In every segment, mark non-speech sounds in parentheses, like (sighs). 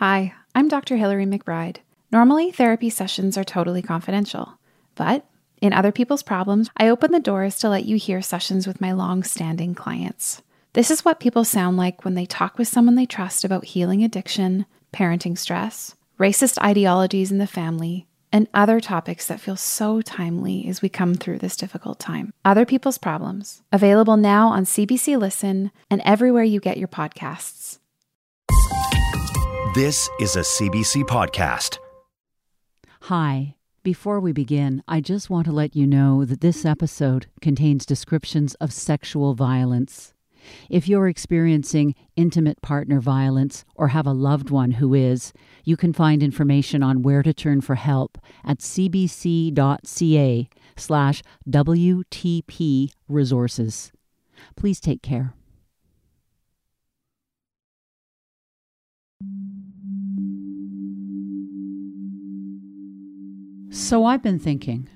Hi, I'm Dr. Hillary McBride. Normally, therapy sessions are totally confidential, but in Other People's Problems, I open the doors to let you hear sessions with my long standing clients. This is what people sound like when they talk with someone they trust about healing addiction, parenting stress, racist ideologies in the family, and other topics that feel so timely as we come through this difficult time. Other People's Problems, available now on CBC Listen and everywhere you get your podcasts. This is a CBC podcast. Hi. Before we begin, I just want to let you know that this episode contains descriptions of sexual violence. If you're experiencing intimate partner violence or have a loved one who is, you can find information on where to turn for help at cbc.ca slash WTP resources. Please take care. So I've been thinking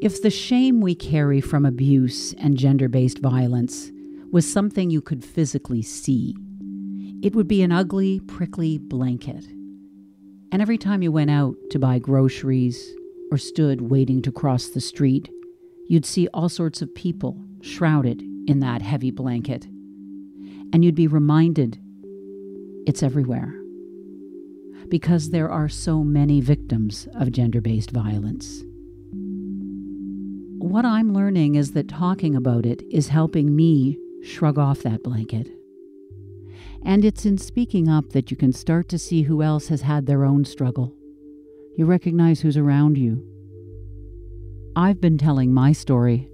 if the shame we carry from abuse and gender based violence was something you could physically see, it would be an ugly, prickly blanket. And every time you went out to buy groceries or stood waiting to cross the street, you'd see all sorts of people shrouded in that heavy blanket. And you'd be reminded it's everywhere because there are so many victims of gender based violence. What I'm learning is that talking about it is helping me shrug off that blanket. And it's in speaking up that you can start to see who else has had their own struggle. You recognize who's around you. I've been telling my story,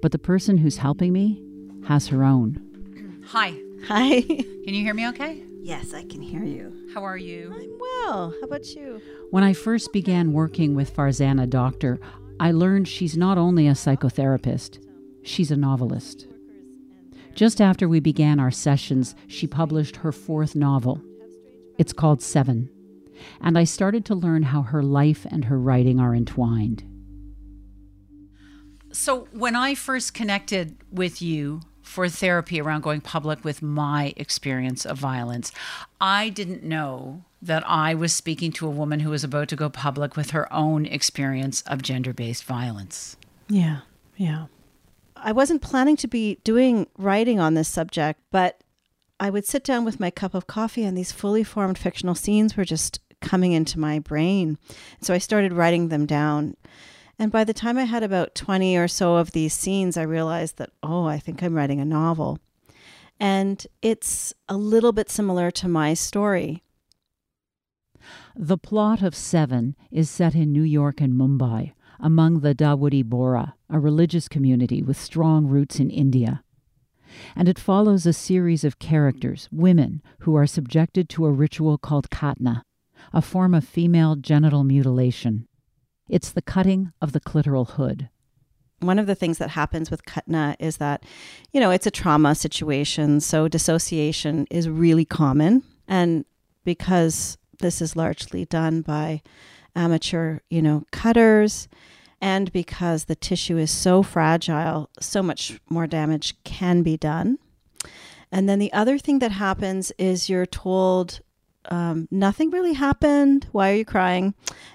but the person who's helping me has her own. Hi. Hi. Can you hear me okay? Yes, I can hear you. How are you? I'm well. How about you? When I first began working with Farzana Doctor, I learned she's not only a psychotherapist, she's a novelist. Just after we began our sessions, she published her fourth novel. It's called Seven. And I started to learn how her life and her writing are entwined. So, when I first connected with you for therapy around going public with my experience of violence, I didn't know that I was speaking to a woman who was about to go public with her own experience of gender based violence. Yeah, yeah. I wasn't planning to be doing writing on this subject, but I would sit down with my cup of coffee and these fully formed fictional scenes were just coming into my brain. So I started writing them down. And by the time I had about 20 or so of these scenes, I realized that, oh, I think I'm writing a novel. And it's a little bit similar to my story. The plot of Seven is set in New York and Mumbai, among the Dawoodi Bohra, a religious community with strong roots in India. And it follows a series of characters, women, who are subjected to a ritual called khatna, a form of female genital mutilation. It's the cutting of the clitoral hood. One of the things that happens with khatna is that, you know, it's a trauma situation, so dissociation is really common. And because this is largely done by amateur, you know, cutters, and because the tissue is so fragile, so much more damage can be done. And then the other thing that happens is you're told um, nothing really happened. Why are you crying?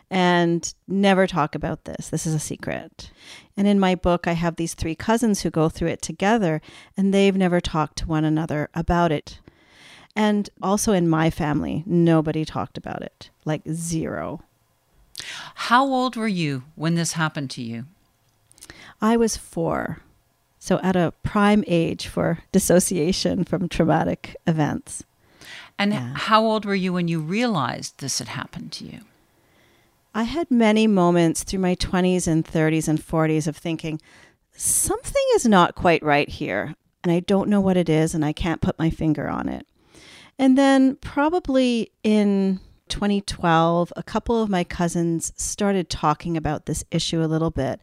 And never talk about this. This is a secret. And in my book, I have these three cousins who go through it together, and they've never talked to one another about it. And also in my family, nobody talked about it like zero. How old were you when this happened to you? I was four. So at a prime age for dissociation from traumatic events. And yeah. how old were you when you realized this had happened to you? I had many moments through my 20s and 30s and 40s of thinking, something is not quite right here. And I don't know what it is, and I can't put my finger on it. And then, probably in 2012, a couple of my cousins started talking about this issue a little bit,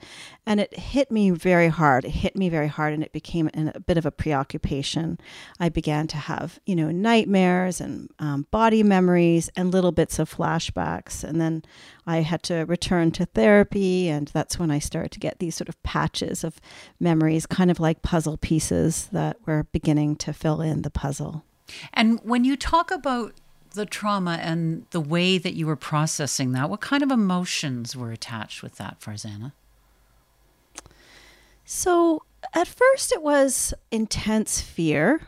and it hit me very hard. It hit me very hard, and it became a bit of a preoccupation. I began to have, you know, nightmares and um, body memories and little bits of flashbacks. And then I had to return to therapy, and that's when I started to get these sort of patches of memories, kind of like puzzle pieces that were beginning to fill in the puzzle. And when you talk about the trauma and the way that you were processing that, what kind of emotions were attached with that, Farzana? So at first it was intense fear,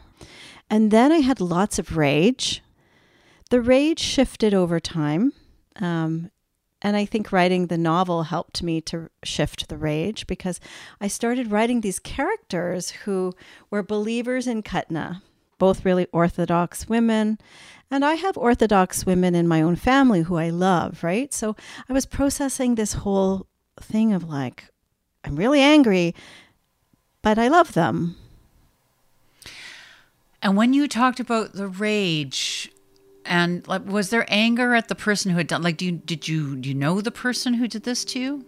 and then I had lots of rage. The rage shifted over time. Um, and I think writing the novel helped me to shift the rage because I started writing these characters who were believers in khatna, both really Orthodox women. And I have Orthodox women in my own family who I love, right? So I was processing this whole thing of like, I'm really angry, but I love them. And when you talked about the rage, and like, was there anger at the person who had done? Like, do you did you do you know the person who did this to you?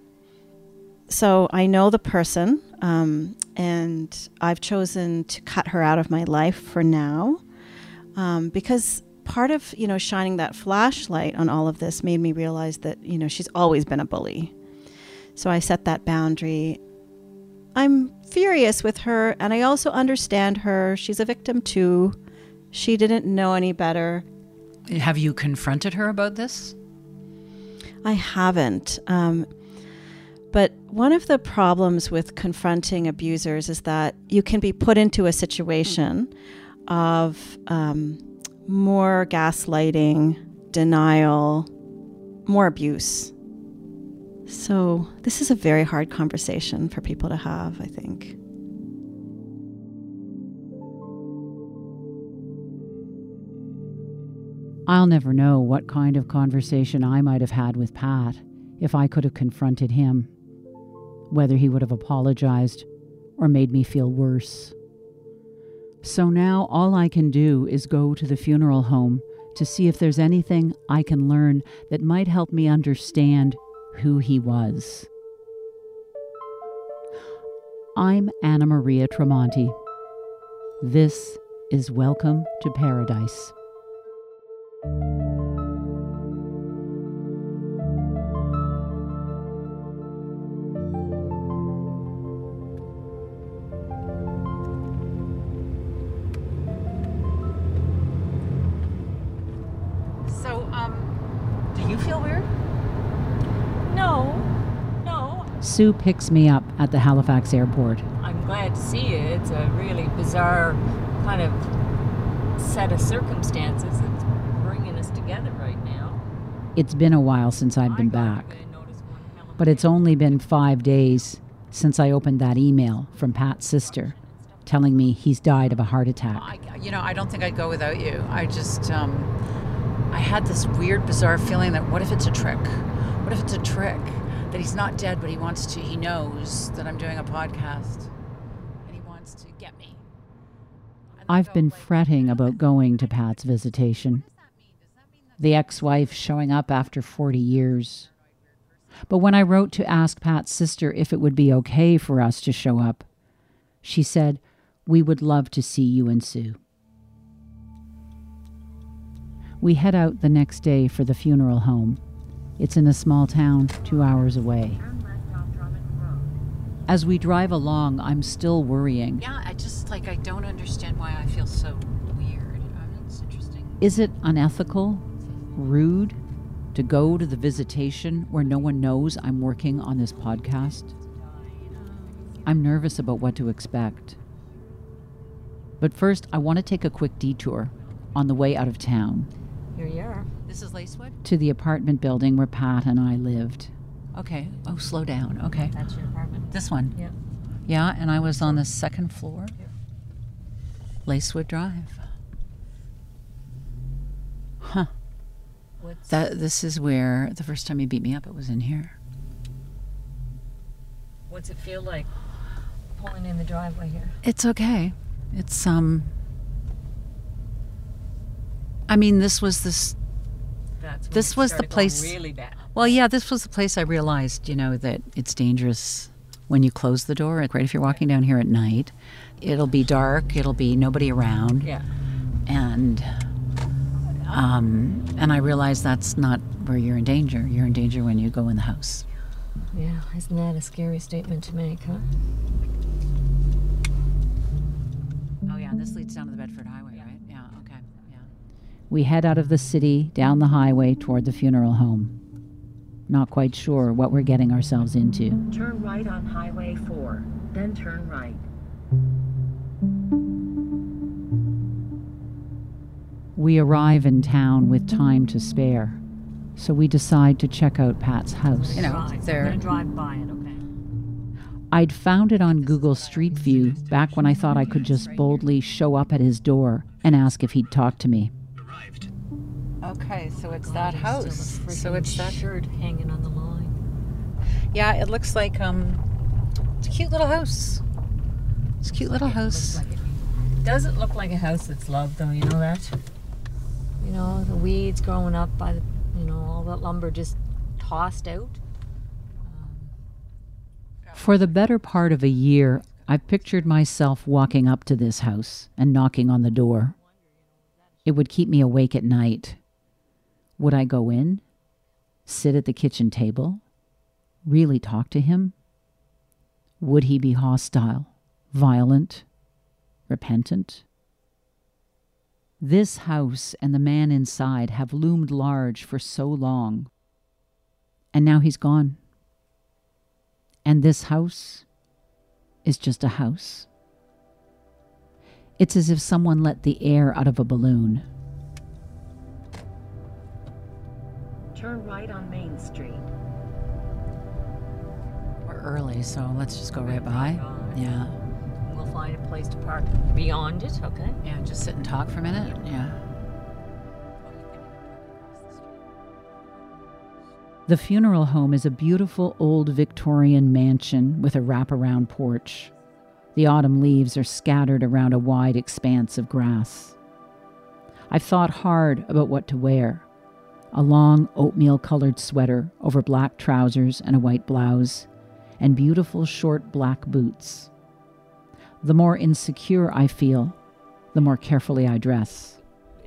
So I know the person, um, and I've chosen to cut her out of my life for now, um, because part of you know shining that flashlight on all of this made me realize that you know she's always been a bully. So I set that boundary. I'm furious with her, and I also understand her. She's a victim too. She didn't know any better. Have you confronted her about this? I haven't. Um, but one of the problems with confronting abusers is that you can be put into a situation of um, more gaslighting, denial, more abuse. So, this is a very hard conversation for people to have, I think. I'll never know what kind of conversation I might have had with Pat if I could have confronted him, whether he would have apologized or made me feel worse. So now all I can do is go to the funeral home to see if there's anything I can learn that might help me understand who he was. I'm Anna Maria Tremonti. This is Welcome to Paradise. Sue picks me up at the Halifax airport. I'm glad to see you. It's a really bizarre kind of set of circumstances that's bringing us together right now. It's been a while since I've been back, but it's only been five days since I opened that email from Pat's sister telling me he's died of a heart attack. I, you know, I don't think I'd go without you. I just, um, I had this weird, bizarre feeling that what if it's a trick? What if it's a trick? That he's not dead, but he wants to, he knows that I'm doing a podcast and he wants to get me. I've been like- fretting about going to Pat's visitation. The ex wife showing up after 40 years. But when I wrote to ask Pat's sister if it would be okay for us to show up, she said, We would love to see you and Sue. We head out the next day for the funeral home. It's in a small town two hours away. As we drive along, I'm still worrying. Yeah, I just, like, I don't understand why I feel so weird. Um, it's interesting. Is it unethical, rude, to go to the visitation where no one knows I'm working on this podcast? I'm nervous about what to expect. But first, I want to take a quick detour on the way out of town Here you are. This is Lacewood? to the apartment building where Pat and I lived. Okay. Oh, slow down. Okay. That's your apartment. This one. Yeah. Yeah, and I was on the second floor. Lacewood Drive. Huh. What's That this is where the first time you beat me up it was in here. What's it feel like pulling in the driveway here? It's okay. It's um I mean this was this That's This was the place- Really bad. well yeah, this was the place I realized, you know, that it's dangerous when you close the door. Like right if you're walking down here at night, it'll be dark, it'll be nobody around. Yeah. and um, and I realize that's not where you're in danger. You're in danger when you go in the house. Yeah. Isn't that a scary statement to make, huh? Oh yeah, and this leads down to the Bedford Highway, right? Yeah. Okay. Yeah. We head out of the city down the highway toward the funeral home. Not quite sure what we're getting ourselves into. Turn right on Highway 4, then turn right. We arrive in town with time to spare, so we decide to check out Pat's house. You know, Drive. I'm there. drive by it, okay? I'd found it on Google Street View back when I thought I could just boldly show up at his door and ask if he'd talk to me. Okay, so it's God, that house. So it's that. shirt hanging on the line. Yeah, it looks like um, it's a cute little house. It's a cute little house. Looks like it. Doesn't look like a house that's loved, though. You know that. You know the weeds growing up by the, you know, all that lumber just tossed out. For the better part of a year, I've pictured myself walking up to this house and knocking on the door. It would keep me awake at night. Would I go in? Sit at the kitchen table? Really talk to him? Would he be hostile, violent, repentant? This house and the man inside have loomed large for so long. And now he's gone. And this house is just a house. It's as if someone let the air out of a balloon. Turn right on Main Street. We're early, so let's just go right oh by. Yeah. We'll find a place to park beyond it, okay? Yeah, just sit and talk for a minute. Yeah. Oh, the funeral home is a beautiful old Victorian mansion with a wraparound porch. The autumn leaves are scattered around a wide expanse of grass. I've thought hard about what to wear a long oatmeal colored sweater over black trousers and a white blouse, and beautiful short black boots. The more insecure I feel, the more carefully I dress.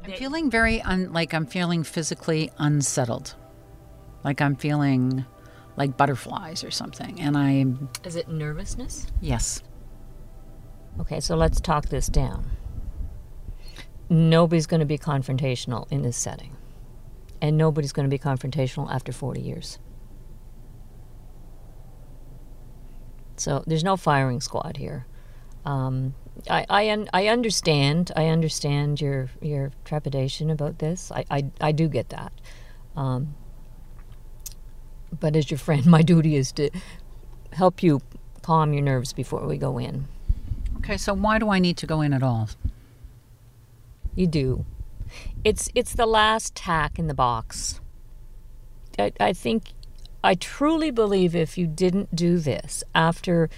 I'm feeling very un- like I'm feeling physically unsettled. Like I'm feeling like butterflies or something. And I'm Is it nervousness? yes. Okay, so let's talk this down. Nobody's going to be confrontational in this setting. And nobody's going to be confrontational after 40 years. So there's no firing squad here. Um, I, I, un- I understand. I understand your your trepidation about this. I, I, I do get that. Um, but as your friend, (laughs) my duty is to help you calm your nerves before we go in. Okay, so why do I need to go in at all? You do. It's it's the last tack in the box. I, I think I truly believe if you didn't do this after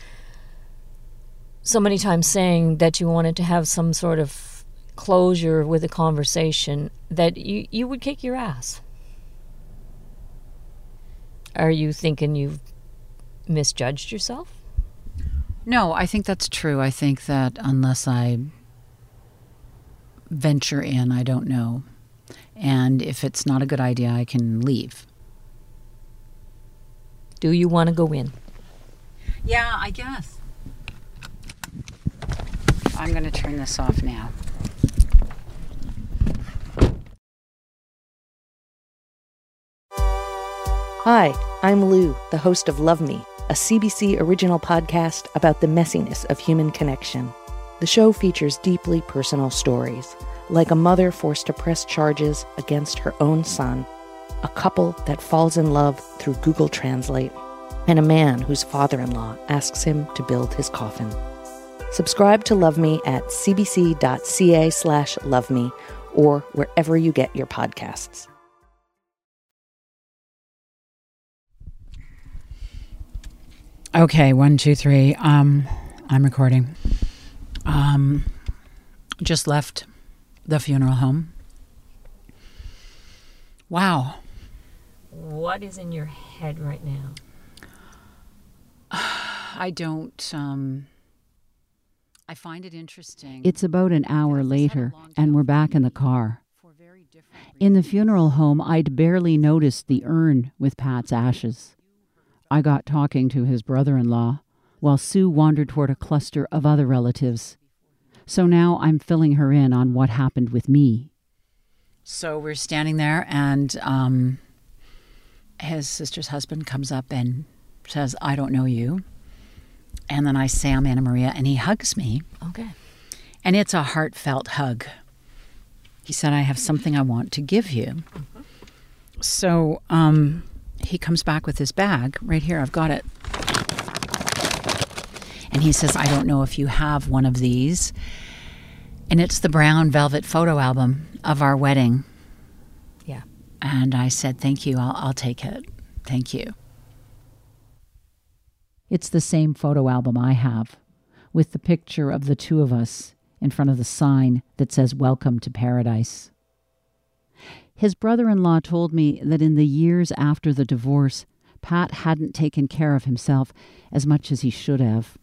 so many times saying that you wanted to have some sort of closure with a conversation, that you, you would kick your ass. Are you thinking you've misjudged yourself? No, I think that's true. I think that unless I venture in, I don't know. And if it's not a good idea, I can leave. Do you want to go in? Yeah, I guess. I'm going to turn this off now. Hi, I'm Lou, the host of Love Me, a CBC original podcast about the messiness of human connection. The show features deeply personal stories, like a mother forced to press charges against her own son, a couple that falls in love through Google Translate, and a man whose father in law asks him to build his coffin. Subscribe to Love Me at cbc.ca slash love me or wherever you get your podcasts. Okay, one, two, three. Um, I'm recording. Um, just left the funeral home. Wow. What is in your head right now? (sighs) I don't. Um, I find it interesting. It's about an hour later, and we're back in the car. In the funeral home, I'd barely noticed the urn with Pat's ashes. I got talking to his brother in law, while Sue wandered toward a cluster of other relatives. So now I'm filling her in on what happened with me. So we're standing there, and um, his sister's husband comes up and says, I don't know you. And then I say, I'm Anna Maria, and he hugs me. Okay. And it's a heartfelt hug. He said, I have something I want to give you. So um, he comes back with his bag right here. I've got it. And he says, I don't know if you have one of these. And it's the brown velvet photo album of our wedding. Yeah. And I said, Thank you. I'll, I'll take it. Thank you. It's the same photo album I have, with the picture of the two of us in front of the sign that says Welcome to Paradise. His brother in law told me that in the years after the divorce, Pat hadn't taken care of himself as much as he should have.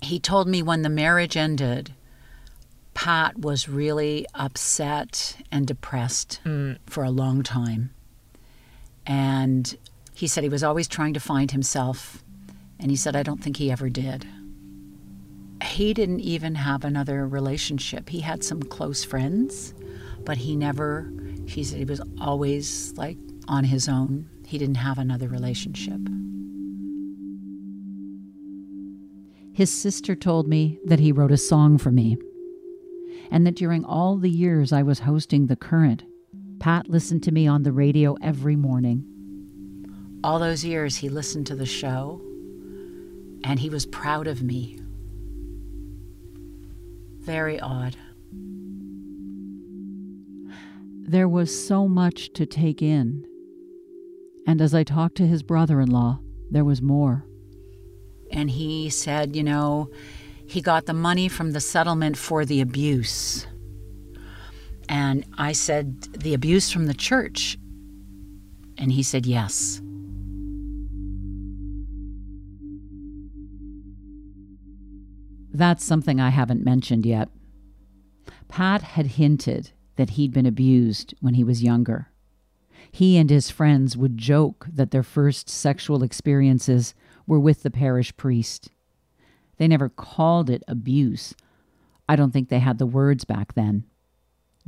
He told me when the marriage ended, Pat was really upset and depressed mm. for a long time. And he said he was always trying to find himself. And he said, I don't think he ever did. He didn't even have another relationship. He had some close friends, but he never, he said he was always like on his own. He didn't have another relationship. His sister told me that he wrote a song for me, and that during all the years I was hosting The Current, Pat listened to me on the radio every morning. All those years he listened to the show and he was proud of me. Very odd. There was so much to take in. And as I talked to his brother in law, there was more. And he said, you know, he got the money from the settlement for the abuse. And I said, the abuse from the church. And he said, yes. That's something I haven't mentioned yet. Pat had hinted that he'd been abused when he was younger. He and his friends would joke that their first sexual experiences were with the parish priest. They never called it abuse. I don't think they had the words back then.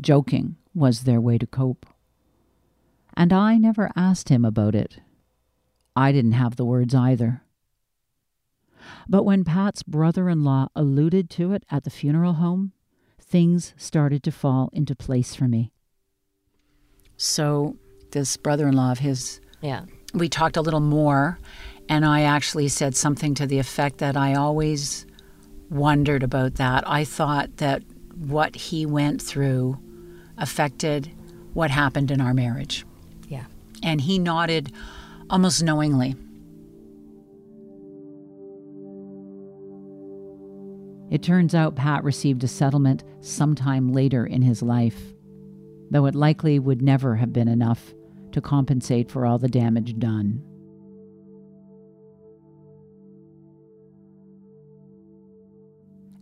Joking was their way to cope. And I never asked him about it. I didn't have the words either. But when Pat's brother in law alluded to it at the funeral home, things started to fall into place for me. So, this brother in law of his, Yeah. we talked a little more, and I actually said something to the effect that I always wondered about that. I thought that what he went through affected what happened in our marriage. Yeah. And he nodded almost knowingly. It turns out Pat received a settlement sometime later in his life, though it likely would never have been enough to compensate for all the damage done.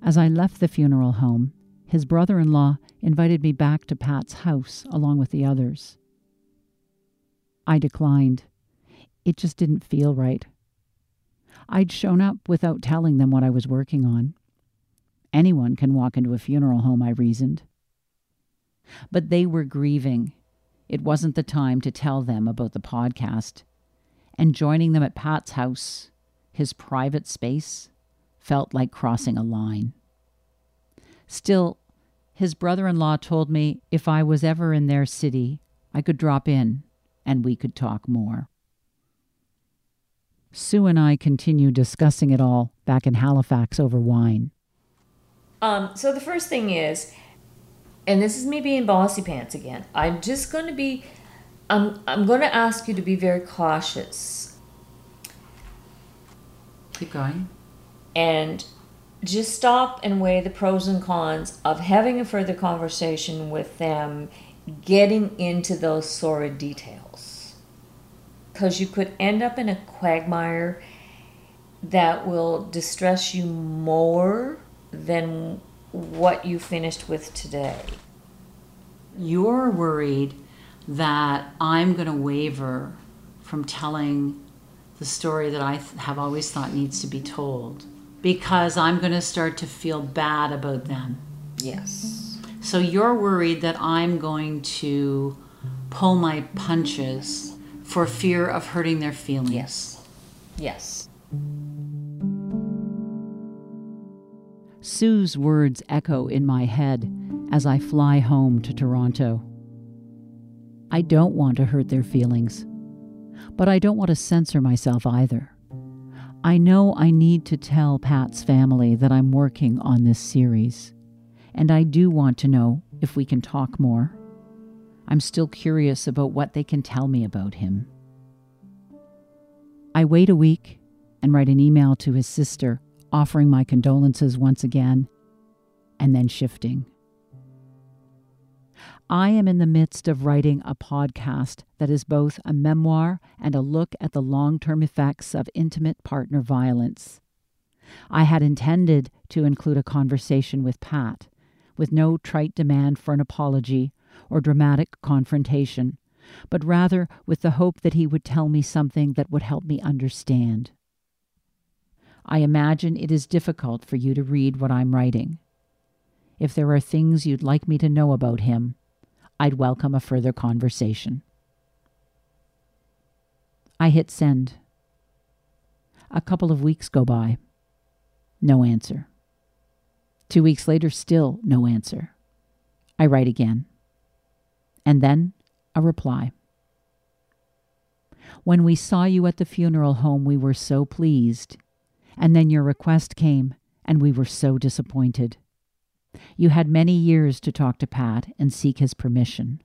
As I left the funeral home, his brother in law invited me back to Pat's house along with the others. I declined. It just didn't feel right. I'd shown up without telling them what I was working on. Anyone can walk into a funeral home, I reasoned. But they were grieving. It wasn't the time to tell them about the podcast. And joining them at Pat's house, his private space, felt like crossing a line. Still, his brother in law told me if I was ever in their city, I could drop in and we could talk more. Sue and I continued discussing it all back in Halifax over wine. Um, so the first thing is, and this is me being bossy pants again. I'm just going to be, I'm I'm going to ask you to be very cautious Keep going. And just stop and weigh the pros and cons of having a further conversation with them, getting into those sordid details. Because you could end up in a quagmire that will distress you more than what you finished with today. You're worried that I'm going to waver from telling the story that I have always thought needs to be told because I'm going to start to feel bad about them. Yes. So you're worried that I'm going to pull my punches for fear of hurting their feelings. Yes. Yes. Sue's words echo in my head as I fly home to Toronto. I don't want to hurt their feelings, but I don't want to censor myself either. I know I need to tell Pat's family that I'm working on this series, and I do want to know if we can talk more. I'm still curious about what they can tell me about him. I wait a week and write an email to his sister offering my condolences once again, and then shifting. I am in the midst of writing a podcast that is both a memoir and a look at the long term effects of intimate partner violence. I had intended to include a conversation with Pat, with no trite demand for an apology or dramatic confrontation, but rather with the hope that he would tell me something that would help me understand. I imagine it is difficult for you to read what I'm writing. If there are things you'd like me to know about him, I'd welcome a further conversation. I hit send. A couple of weeks go by. No answer. Two weeks later, still no answer. I write again. And then a reply. When we saw you at the funeral home, we were so pleased. And then your request came, and we were so disappointed. You had many years to talk to Pat and seek his permission.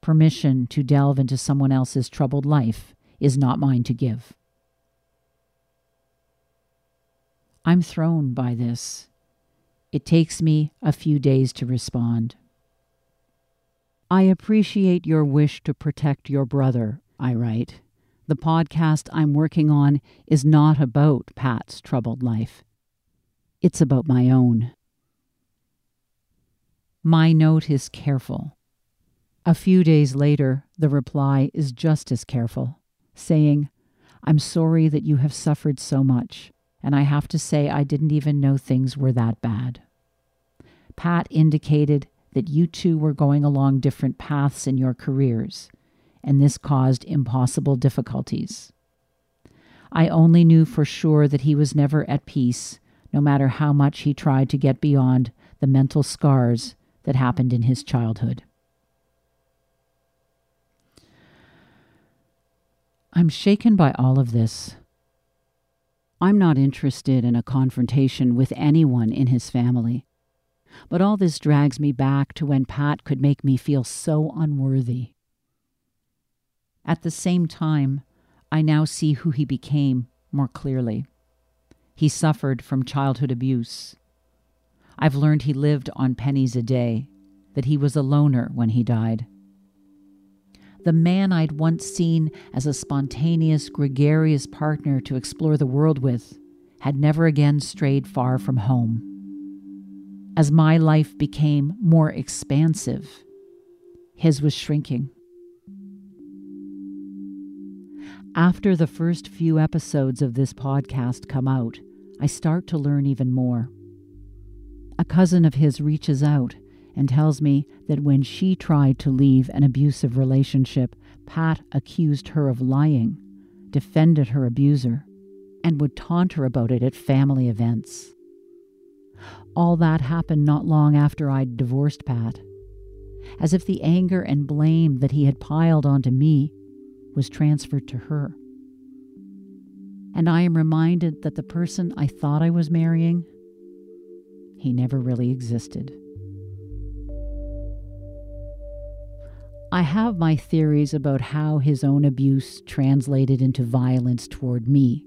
Permission to delve into someone else's troubled life is not mine to give. I'm thrown by this. It takes me a few days to respond. I appreciate your wish to protect your brother, I write. The podcast I'm working on is not about Pat's troubled life. It's about my own. My note is careful. A few days later, the reply is just as careful, saying, I'm sorry that you have suffered so much, and I have to say I didn't even know things were that bad. Pat indicated that you two were going along different paths in your careers, and this caused impossible difficulties. I only knew for sure that he was never at peace, no matter how much he tried to get beyond the mental scars that happened in his childhood. I'm shaken by all of this. I'm not interested in a confrontation with anyone in his family. But all this drags me back to when Pat could make me feel so unworthy. At the same time, I now see who he became more clearly. He suffered from childhood abuse. I've learned he lived on pennies a day, that he was a loner when he died. The man I'd once seen as a spontaneous, gregarious partner to explore the world with had never again strayed far from home. As my life became more expansive, his was shrinking. After the first few episodes of this podcast come out, I start to learn even more. A cousin of his reaches out and tells me that when she tried to leave an abusive relationship, Pat accused her of lying, defended her abuser, and would taunt her about it at family events. All that happened not long after I'd divorced Pat, as if the anger and blame that he had piled onto me was transferred to her. And I am reminded that the person I thought I was marrying, he never really existed. I have my theories about how his own abuse translated into violence toward me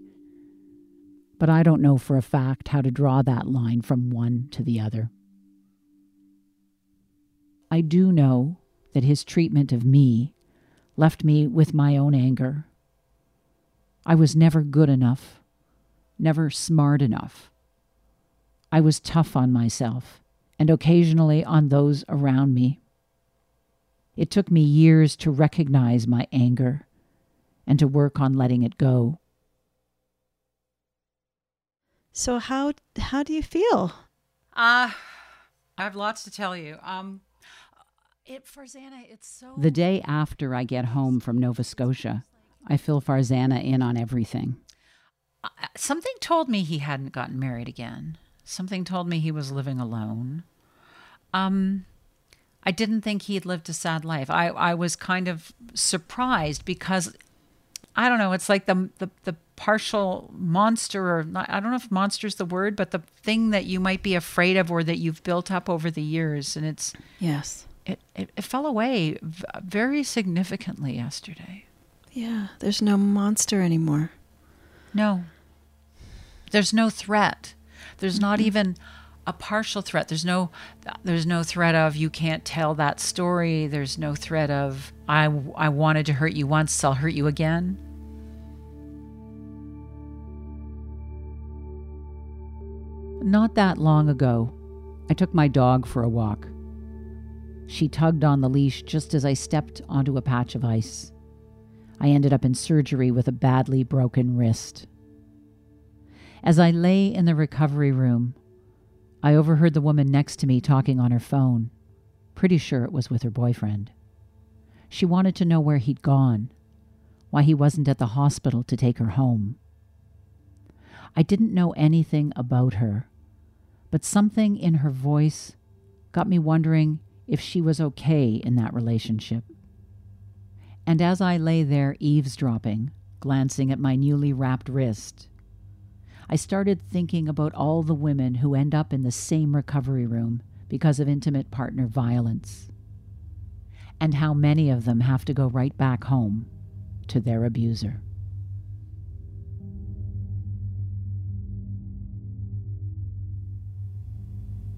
but I don't know for a fact how to draw that line from one to the other. I do know that his treatment of me left me with my own anger. I was never good enough, never smart enough. I was tough on myself and occasionally on those around me. It took me years to recognize my anger and to work on letting it go. So how how do you feel? Uh, I have lots to tell you. Um, it Farzana, it's so The day after I get home from Nova Scotia, I fill Farzana in on everything. something told me he hadn't gotten married again. Something told me he was living alone. Um, I didn't think he'd lived a sad life. I, I was kind of surprised because I don't know. It's like the the, the partial monster, or not, I don't know if monster's the word, but the thing that you might be afraid of or that you've built up over the years, and it's Yes. it it, it fell away very significantly yesterday. Yeah. There's no monster anymore. No. There's no threat. There's not mm. even a partial threat. There's no there's no threat of you can't tell that story. There's no threat of I I wanted to hurt you once, I'll hurt you again. Not that long ago, I took my dog for a walk. She tugged on the leash just as I stepped onto a patch of ice. I ended up in surgery with a badly broken wrist. As I lay in the recovery room, I overheard the woman next to me talking on her phone. Pretty sure it was with her boyfriend. She wanted to know where he'd gone, why he wasn't at the hospital to take her home. I didn't know anything about her, but something in her voice got me wondering if she was okay in that relationship. And as I lay there eavesdropping, glancing at my newly wrapped wrist, I started thinking about all the women who end up in the same recovery room because of intimate partner violence, and how many of them have to go right back home to their abuser.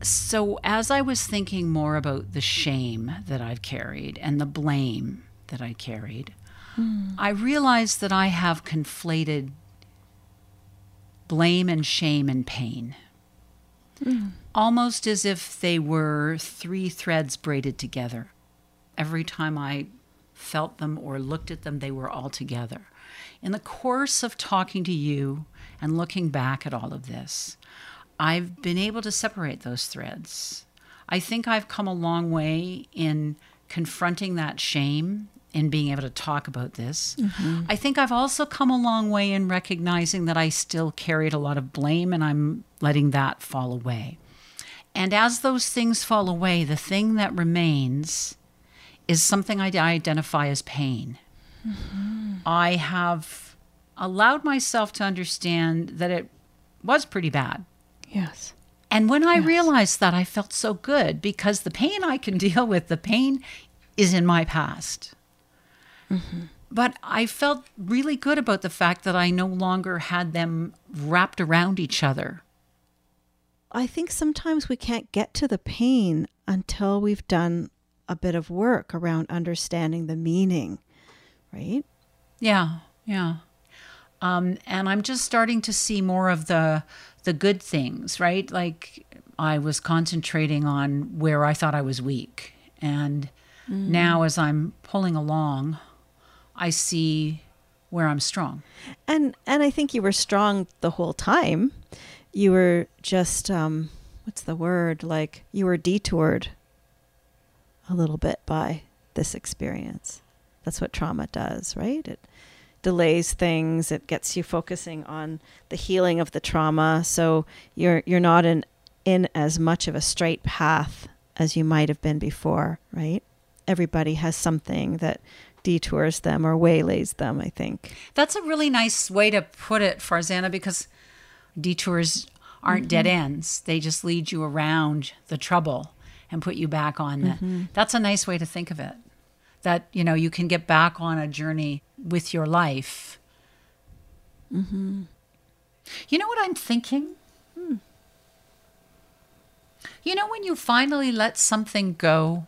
So as I was thinking more about the shame that I've carried and the blame that I carried, hmm. I realized that I have conflated blame and shame and pain. Mm. Almost as if they were three threads braided together. Every time I felt them or looked at them, they were all together. In the course of talking to you and looking back at all of this, I've been able to separate those threads. I think I've come a long way in confronting that shame and being able to talk about this. Mm-hmm. I think I've also come a long way in recognizing that I still carried a lot of blame and I'm letting that fall away. And as those things fall away, the thing that remains is something I identify as pain. Mm-hmm. I have allowed myself to understand that it was pretty bad. Yes. And when I realized that, I felt so good because the pain I can (laughs) deal with, the pain is in my past. But I felt really good about the fact that I no longer had them wrapped around each other. I think sometimes we can't get to the pain until we've done a bit of work around understanding the meaning, right? Yeah, yeah. Um, and I'm just starting to see more of the the good things, right? Like I was concentrating on where I thought I was weak, and now as I'm pulling along, I see where I'm strong. And and I think you were strong the whole time. You were just um what's the word? Like you were detoured a little bit by this experience. That's what trauma does, right? It delays things, it gets you focusing on the healing of the trauma. So you're you're not in in as much of a straight path as you might have been before, right? Everybody has something that detours them or waylays them, I think. That's a really nice way to put it, Farzana, because detours aren't dead mm-hmm. ends. They just lead you around the trouble and put you back on the. Mm-hmm. That's a nice way to think of it. That you know you can get back on a journey with your life. Mm-hmm. You know what I'm thinking? Hmm. You know when you finally let something go,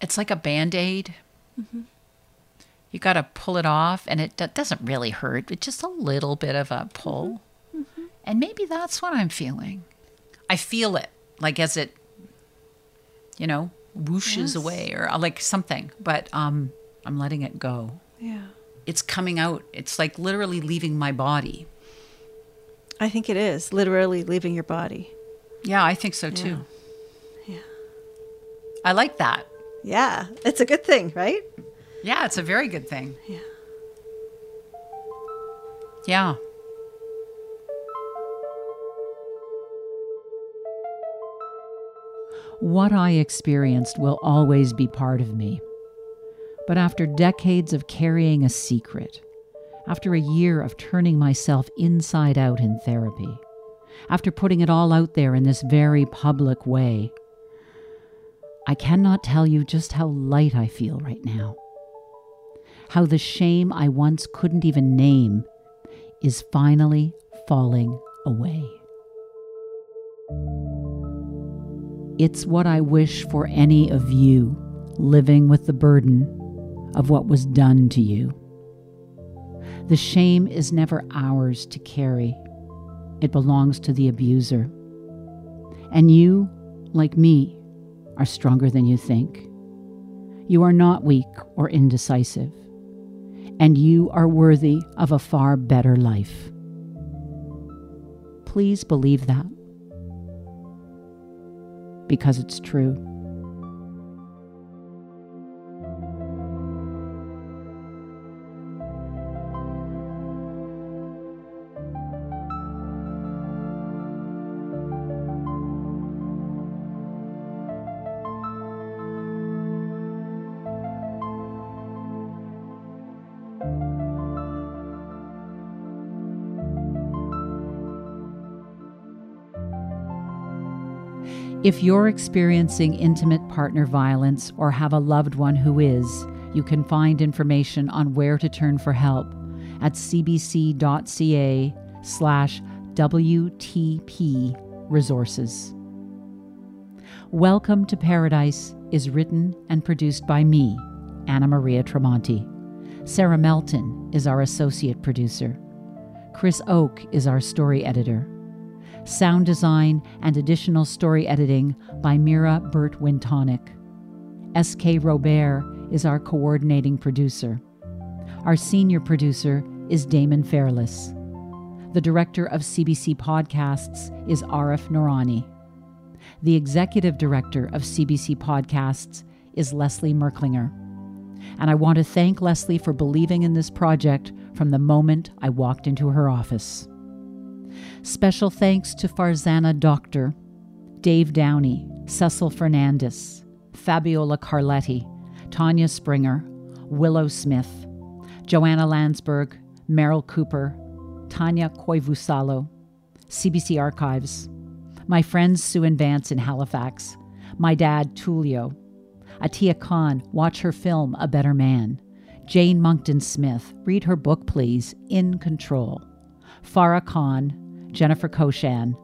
it's like a band aid. You got to pull it off, and it do- doesn't really hurt. It's just a little bit of a pull. And maybe that's what I'm feeling. I feel it, like as it, you know, whooshes away or uh, like something, but um, I'm letting it go. Yeah. It's coming out. It's like literally leaving my body. I think it is literally leaving your body. Yeah, I think so too. Yeah. I like that. Yeah, it's a good thing, right? Yeah, it's a very good thing. Yeah. Yeah. What I experienced will always be part of me. But after decades of carrying a secret, after a year of turning myself inside out in therapy, after putting it all out there in this very public way, I cannot tell you just how light I feel right now. How the shame I once couldn't even name is finally falling away. It's what I wish for any of you living with the burden of what was done to you. The shame is never ours to carry, it belongs to the abuser. And you, like me, are stronger than you think. You are not weak or indecisive, and you are worthy of a far better life. Please believe that because it's true. If you're experiencing intimate partner violence or have a loved one who is, you can find information on where to turn for help at cbc.ca slash WTP resources. Welcome to Paradise is written and produced by me, Anna Maria Tremonti. Sarah Melton is our associate producer. Chris Oke is our story editor sound design, and additional story editing by Mira Burt Wintonick. S.K. Robert is our coordinating producer. Our senior producer is Damon Fairless. The director of CBC Podcasts is Arif Noorani. The executive director of CBC Podcasts is Leslie Merklinger. And I want to thank Leslie for believing in this project from the moment I walked into her office. Special thanks to Farzana Doctor, Dave Downey, Cecil Fernandez, Fabiola Carletti, Tanya Springer, Willow Smith, Joanna Landsberg, Meryl Cooper, Tanya Koivusalo, CBC Archives, my friends Sue and Vance in Halifax, my dad Tulio, Attiya Khan, watch her film A Better Man, Jane Monckton Smith, read her book please, In Control, Farah Khan, Jennifer Koshan,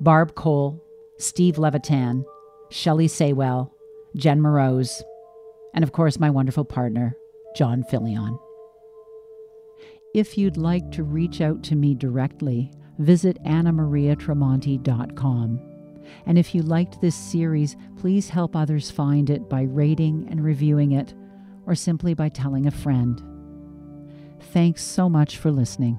Barb Cole, Steve Levitan, Shelley Saywell, Jen Morose, and of course my wonderful partner, John Filion. If you'd like to reach out to me directly, visit annamariatremonti.com. And if you liked this series, please help others find it by rating and reviewing it, or simply by telling a friend. Thanks so much for listening.